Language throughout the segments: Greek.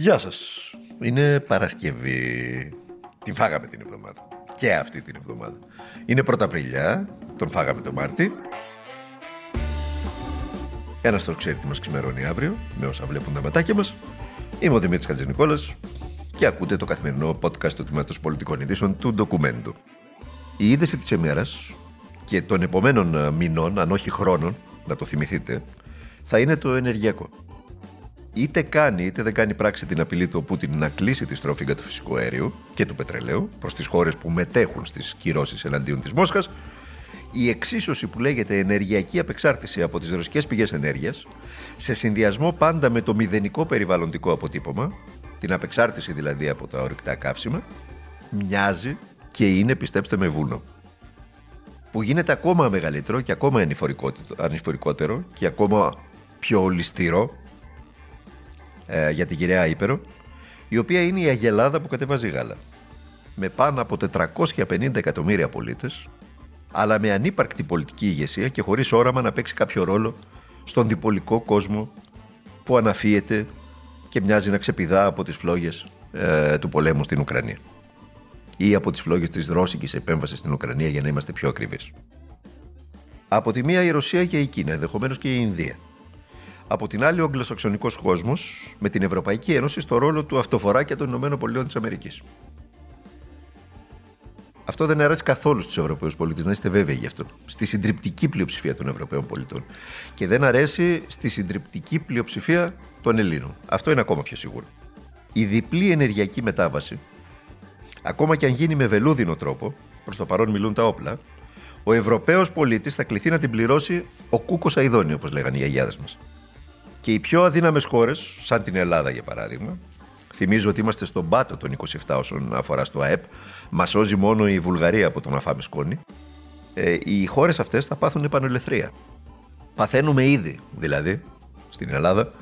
Γεια σας. Είναι Παρασκευή. Την φάγαμε την εβδομάδα. Και αυτή την εβδομάδα. Είναι Πρωταπριλιά. Τον φάγαμε τον Μάρτι. Ένας το ξέρει τι μας ξημερώνει αύριο, με όσα βλέπουν τα ματάκια μας. Είμαι ο Δημήτρης Χατζηνικόλας και ακούτε το καθημερινό podcast του Τμήματος Πολιτικών Ειδήσεων του Ντοκουμέντου. Η είδηση της ημέρας και των επομένων μηνών, αν όχι χρόνων, να το θυμηθείτε, θα είναι το ενεργειακό. Είτε κάνει είτε δεν κάνει πράξη την απειλή του Πούτιν να κλείσει τη στροφή του φυσικού αέριου και του πετρελαίου προς τις χώρες που μετέχουν στις κυρώσεις εναντίον της Μόσχας, η εξίσωση που λέγεται ενεργειακή απεξάρτηση από τις ρωσικές πηγές ενέργειας, σε συνδυασμό πάντα με το μηδενικό περιβαλλοντικό αποτύπωμα, την απεξάρτηση δηλαδή από τα ορυκτά καύσιμα, μοιάζει και είναι, πιστέψτε με, βούνο. Που γίνεται ακόμα μεγαλύτερο και ακόμα ανηφορικότερο και ακόμα πιο ολιστήρο ε, για την κυρία Ήπερο, η οποία είναι η αγελάδα που κατεβάζει γάλα. Με πάνω από 450 εκατομμύρια πολίτες, αλλά με ανύπαρκτη πολιτική ηγεσία και χωρίς όραμα να παίξει κάποιο ρόλο στον διπολικό κόσμο που αναφύεται και μοιάζει να ξεπηδά από τις φλόγες ε, του πολέμου στην Ουκρανία ή από τις φλόγες της ρώσικης επέμβασης στην Ουκρανία για να είμαστε πιο ακριβείς. Από τη μία η Ρωσία και η Κίνα, ενδεχομένως και η Ινδία. Από την άλλη ο αγγλοσαξονικός κόσμος με την Ευρωπαϊκή Ένωση στο ρόλο του αυτοφοράκια των ΗΠΑ. Αυτό δεν αρέσει καθόλου στους Ευρωπαίους πολίτες, να είστε βέβαιοι γι' αυτό. Στη συντριπτική πλειοψηφία των Ευρωπαίων πολιτών. Και δεν αρέσει στη συντριπτική πλειοψηφία των Ελλήνων. Αυτό είναι ακόμα πιο σίγουρο. Η διπλή ενεργειακή μετάβαση, ακόμα και αν γίνει με βελούδινο τρόπο, προς το παρόν μιλούν τα όπλα, ο Ευρωπαίος πολίτης θα κληθεί να την πληρώσει ο κούκος Αιδόνι, όπως λέγανε οι αγιάδες μας. Και οι πιο αδύναμες χώρες, σαν την Ελλάδα για παράδειγμα, Θυμίζω ότι είμαστε στον πάτο των 27 όσον αφορά στο ΑΕΠ. Μας σώζει μόνο η Βουλγαρία από το να φάμε σκόνη. Ε, οι χώρες αυτές θα πάθουν επανολεθρία. Παθαίνουμε ήδη, δηλαδή, στην Ελλάδα,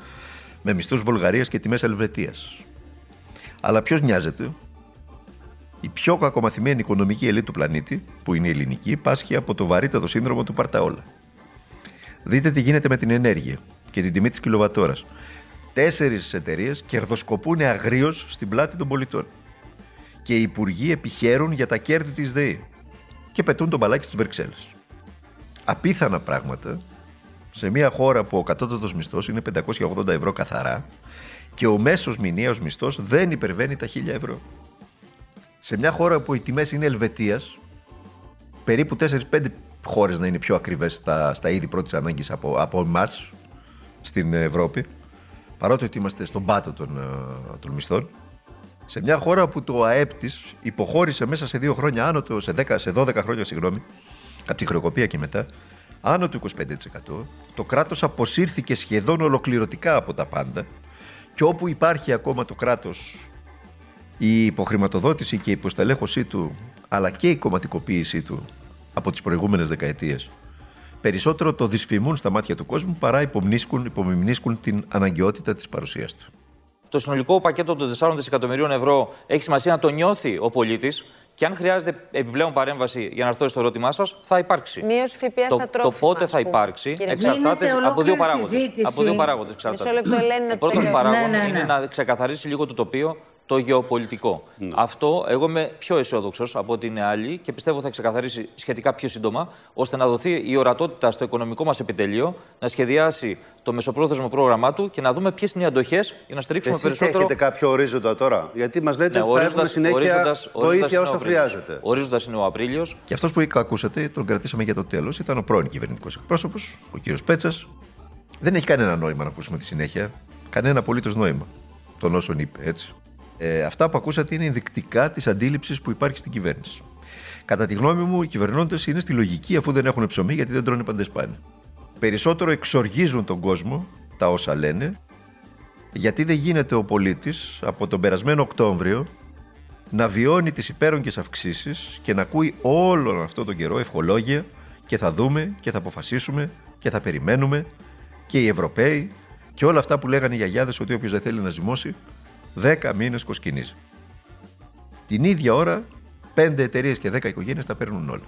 με μισθούς Βουλγαρίας και τιμές Ελβετίας. Αλλά ποιος νοιάζεται, η πιο κακομαθημένη οικονομική ελίτ του πλανήτη, που είναι η ελληνική, πάσχει από το βαρύτατο σύνδρομο του Παρταόλα. Δείτε τι γίνεται με την ενέργεια και την τιμή της κιλοβατόρας. Τέσσερις εταιρείες κερδοσκοπούν αγρίως στην πλάτη των πολιτών. Και οι υπουργοί επιχαίρουν για τα κέρδη της ΔΕΗ και πετούν τον μπαλάκι στις Βρυξέλλες. Απίθανα πράγματα σε μια χώρα που ο κατώτατος μισθός είναι 580 ευρώ καθαρά και ο μέσος μηνιαίος μισθός δεν υπερβαίνει τα 1000 ευρώ. Σε μια χώρα που οι τιμές είναι Ελβετίας, περίπου 4-5 χώρες να είναι πιο ακριβές στα, στα είδη πρώτης ανάγκης από, από εμάς στην Ευρώπη, παρότι ότι είμαστε στον πάτο των, ε, των μισθών, σε μια χώρα που το ΑΕΠ της υποχώρησε μέσα σε δύο χρόνια, άνω το, σε, 10, σε 12 χρόνια, συγγνώμη, από τη χρεοκοπία και μετά, άνω του 25%, το κράτος αποσύρθηκε σχεδόν ολοκληρωτικά από τα πάντα και όπου υπάρχει ακόμα το κράτος η υποχρηματοδότηση και η υποστελέχωσή του αλλά και η κομματικοποίησή του από τις προηγούμενες δεκαετίες περισσότερο το δυσφημούν στα μάτια του κόσμου παρά υπομνήσκουν, υπομνήσκουν την αναγκαιότητα της παρουσίας του. Το συνολικό πακέτο των 4 δισεκατομμυρίων ευρώ έχει σημασία να το νιώθει ο πολίτης και αν χρειάζεται επιπλέον παρέμβαση για να έρθω στο ερώτημά σας, θα υπάρξει. Μείωση ΦΠΑ στα τρόφιμα. Το πότε θα υπάρξει εξαρτάται από δύο παράγοντες. Από δύο παράγοντες εξαρτάται. Ο πρώτο παράγοντα ναι, ναι, είναι ναι. να ξεκαθαρίσει λίγο το τοπίο το γεωπολιτικό. Ναι. Αυτό εγώ είμαι πιο αισιόδοξος από ότι είναι άλλοι και πιστεύω θα ξεκαθαρίσει σχετικά πιο σύντομα, ώστε να δοθεί η ορατότητα στο οικονομικό μας επιτελείο, να σχεδιάσει το μεσοπρόθεσμο πρόγραμμά του και να δούμε ποιες είναι οι αντοχές για να στηρίξουμε Εσείς περισσότερο. Έχετε κάποιο ορίζοντα τώρα, γιατί μας λέτε ναι, ότι ορίζοντας, θα έχουμε συνέχεια ορίζοντας, βοήθεια όσο χρειάζεται. Ορίζοντας είναι ο Απρίλιος. Και αυτός που ακούσατε, τον κρατήσαμε για το τέλος, ήταν ο πρώην κυβερνητικός εκπρόσωπος, ο κ. Πέτσας. Δεν έχει κανένα νόημα να ακούσουμε τη συνέχεια. Κανένα απολύτως νόημα των όσων είπε, έτσι. Ε, αυτά που ακούσατε είναι ενδεικτικά της αντίληψης που υπάρχει στην κυβέρνηση. Κατά τη γνώμη μου, οι κυβερνώντες είναι στη λογική αφού δεν έχουν ψωμί γιατί δεν τρώνε παντεσπάνι. Περισσότερο εξοργίζουν τον κόσμο τα όσα λένε, γιατί δεν γίνεται ο πολίτης από τον περασμένο Οκτώβριο να βιώνει τις υπέρογγε αυξήσεις και να ακούει όλον αυτό τον καιρό ευχολόγια και θα δούμε και θα αποφασίσουμε και θα περιμένουμε και οι Ευρωπαίοι και όλα αυτά που λέγανε οι γιαγιάδες ότι όποιος δεν θέλει να ζυμώσει 10 μήνες κοσκινίζει. Την ίδια ώρα, 5 εταιρείες και 10 οικογένειες τα παίρνουν όλα.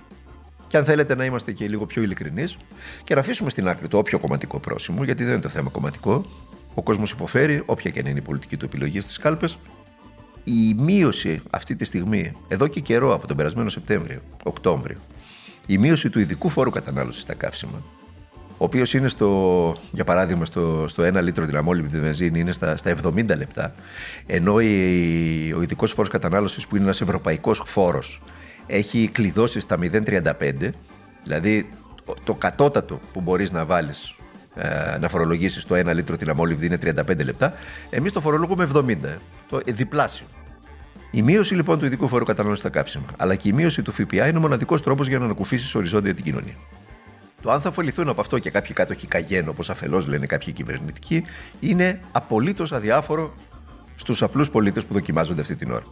Και αν θέλετε να είμαστε και λίγο πιο ειλικρινείς και να αφήσουμε στην άκρη το όποιο κομματικό πρόσημο, γιατί δεν είναι το θέμα κομματικό, Ο κόσμος υποφέρει, όποια και να είναι η πολιτική του επιλογή στις κάλπες. Η μείωση αυτή τη στιγμή, εδώ και καιρό από τον περασμένο Σεπτέμβριο, Οκτώβριο, η μείωση του ειδικού φόρου κατανάλωσης στα καύσιμα, ο οποίος είναι στο, για παράδειγμα στο, στο 1 λίτρο δυναμόληπτη βενζίνη είναι στα, στα 70 λεπτά, ενώ η, ο ειδικός φόρος κατανάλωσης που είναι ένας ευρωπαϊκός φόρος έχει κλειδώσει στα 0,35, δηλαδή το κατώτατο που μπορείς να βάλεις ε, να φορολογήσεις το 1 λίτρο την αμόλυβδη είναι 35 λεπτά. Εμείς το φορολογούμε 70, το διπλάσιο. Η μείωση λοιπόν του ειδικού φόρου κατανάλωσης στα καύσιμα, αλλά και η μείωση του ΦΠΑ είναι ο μοναδικός τρόπος για να ανακουφίσεις οριζόντια την κοινωνία. Το αν θα ωφεληθούν από αυτό και κάποιοι κάτοχοι καγέν, όπως αφελώς λένε κάποιοι κυβερνητικοί, είναι απολύτως αδιάφορο στους απλούς πολίτες που δοκιμάζονται αυτή την ώρα.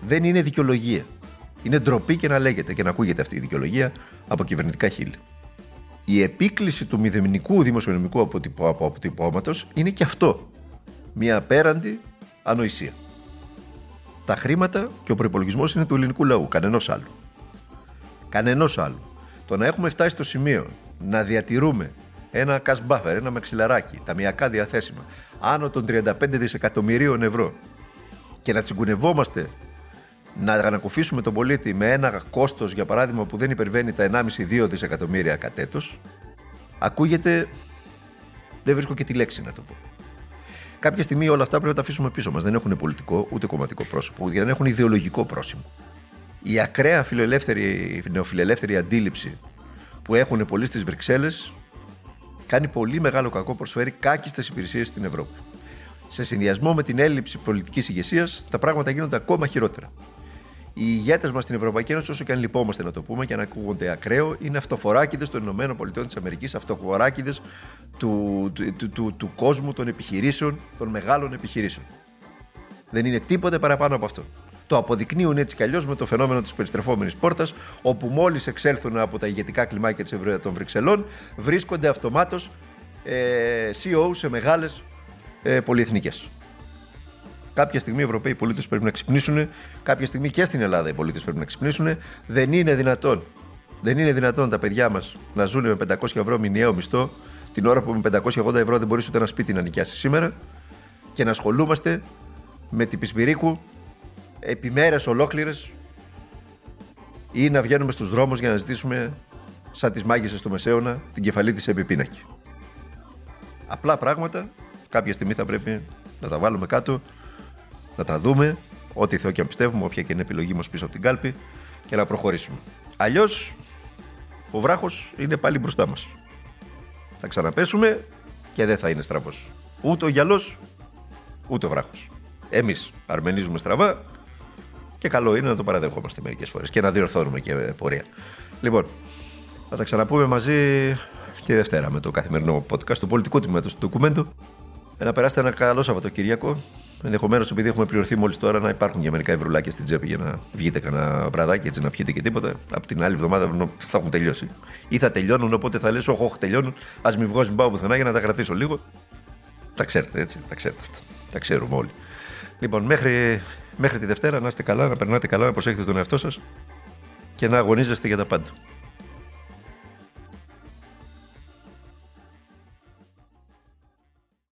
Δεν είναι δικαιολογία. Είναι ντροπή και να λέγεται και να ακούγεται αυτή η δικαιολογία από κυβερνητικά χείλη. Η επίκληση του μηδενικού δημοσιονομικού αποτυπώματος είναι και αυτό. Μια απέραντη ανοησία. Τα χρήματα και ο προπολογισμό είναι του ελληνικού λαού, κανενός άλλου. Κανενός άλλου. Το να έχουμε φτάσει στο σημείο να διατηρούμε ένα cash buffer, ένα μαξιλαράκι, ταμιακά διαθέσιμα, άνω των 35 δισεκατομμυρίων ευρώ και να τσιγκουνευόμαστε να ανακουφίσουμε τον πολίτη με ένα κόστος, για παράδειγμα, που δεν υπερβαίνει τα 1,5-2 δισεκατομμύρια κατ' έτος, ακούγεται. Δεν βρίσκω και τη λέξη να το πω. Κάποια στιγμή όλα αυτά πρέπει να τα αφήσουμε πίσω μας. Δεν έχουν πολιτικό ούτε κομματικό πρόσωπο, δεν έχουν ιδεολογικό πρόσημο. Η ακραία φιλελεύθερη, νεοφιλελεύθερη αντίληψη που έχουν πολλοί στις Βρυξέλλες κάνει πολύ μεγάλο κακό, προσφέρει κάκιστε υπηρεσίες στην Ευρώπη. Σε συνδυασμό με την έλλειψη πολιτικής ηγεσίας, τα πράγματα γίνονται ακόμα χειρότερα. Οι ηγέτες μας στην Ευρωπαϊκή Ένωση, όσο και αν λυπόμαστε να το πούμε και αν ακούγονται ακραίο, είναι αυτοφοράκιδε των ΗΠΑ, αυτοφοράκιδε του, του, του, του, του κόσμου των επιχειρήσεων, των μεγάλων επιχειρήσεων. Δεν είναι τίποτε παραπάνω από αυτό. Το αποδεικνύουν έτσι κι αλλιώς με το φαινόμενο της περιστρεφόμενης πόρτας, όπου μόλις εξέλθουν από τα ηγετικά κλιμάκια των Βρυξελών, βρίσκονται αυτομάτως ε, CEO σε μεγάλες ε, πολυεθνικές. Κάποια στιγμή οι Ευρωπαίοι πολίτες πρέπει να ξυπνήσουν, κάποια στιγμή και στην Ελλάδα οι πολίτες πρέπει να ξυπνήσουν. Δεν είναι δυνατόν. Δεν είναι δυνατόν τα παιδιά μας να ζουν με 500 ευρώ μηνιαίο μισθό, την ώρα που με 580 ευρώ δεν μπορείς ούτε ένα σπίτι να νοικιάσεις σήμερα και να ασχολούμαστε με την Πισπυρίκου επιμέρες ολόκληρες ή να βγαίνουμε στους δρόμους για να ζητήσουμε σαν τις μάγισσες του Μεσαίωνα την κεφαλή της επιπίνακη. Απλά πράγματα κάποια στιγμή θα πρέπει να τα βάλουμε κάτω να τα δούμε, ό,τι Θεό και αν πιστεύουμε, όποια και είναι η επιλογή μας πίσω από την κάλπη και να προχωρήσουμε. Αλλιώς ο βράχος είναι πάλι μπροστά μας. Θα ξαναπέσουμε και δεν θα είναι στραβός. Ούτε ο γυαλός, ούτε ο βράχος. Εμείς αρμενίζουμε στραβά και καλό είναι να το παραδεχόμαστε μερικές φορές και να διορθώνουμε και πορεία. Λοιπόν, θα τα ξαναπούμε μαζί τη Δευτέρα με το καθημερινό podcast του πολιτικού τμήματο του ντοκουμέντου. Να περάσετε ένα καλό Σαββατοκύριακο Ενδεχομένως, επειδή έχουμε πληρωθεί μόλις τώρα, να υπάρχουν και μερικά ευρουλάκια στην τσέπη για να βγείτε κανένα βραδάκι έτσι να πιείτε και τίποτα. Από την άλλη εβδομάδα θα έχουν τελειώσει. Ή θα τελειώνουν, οπότε θα λες: Όχι, όχι, τελειώνουν. Α μην βγω, μην πάω πουθενά για να τα κρατήσω λίγο. Τα ξέρετε έτσι, τα ξέρετε αυτά. Τα ξέρουμε όλοι. Λοιπόν, μέχρι, μέχρι τη Δευτέρα να είστε καλά, να περνάτε καλά, να προσέχετε τον εαυτό σας και να αγωνίζεστε για τα πάντα.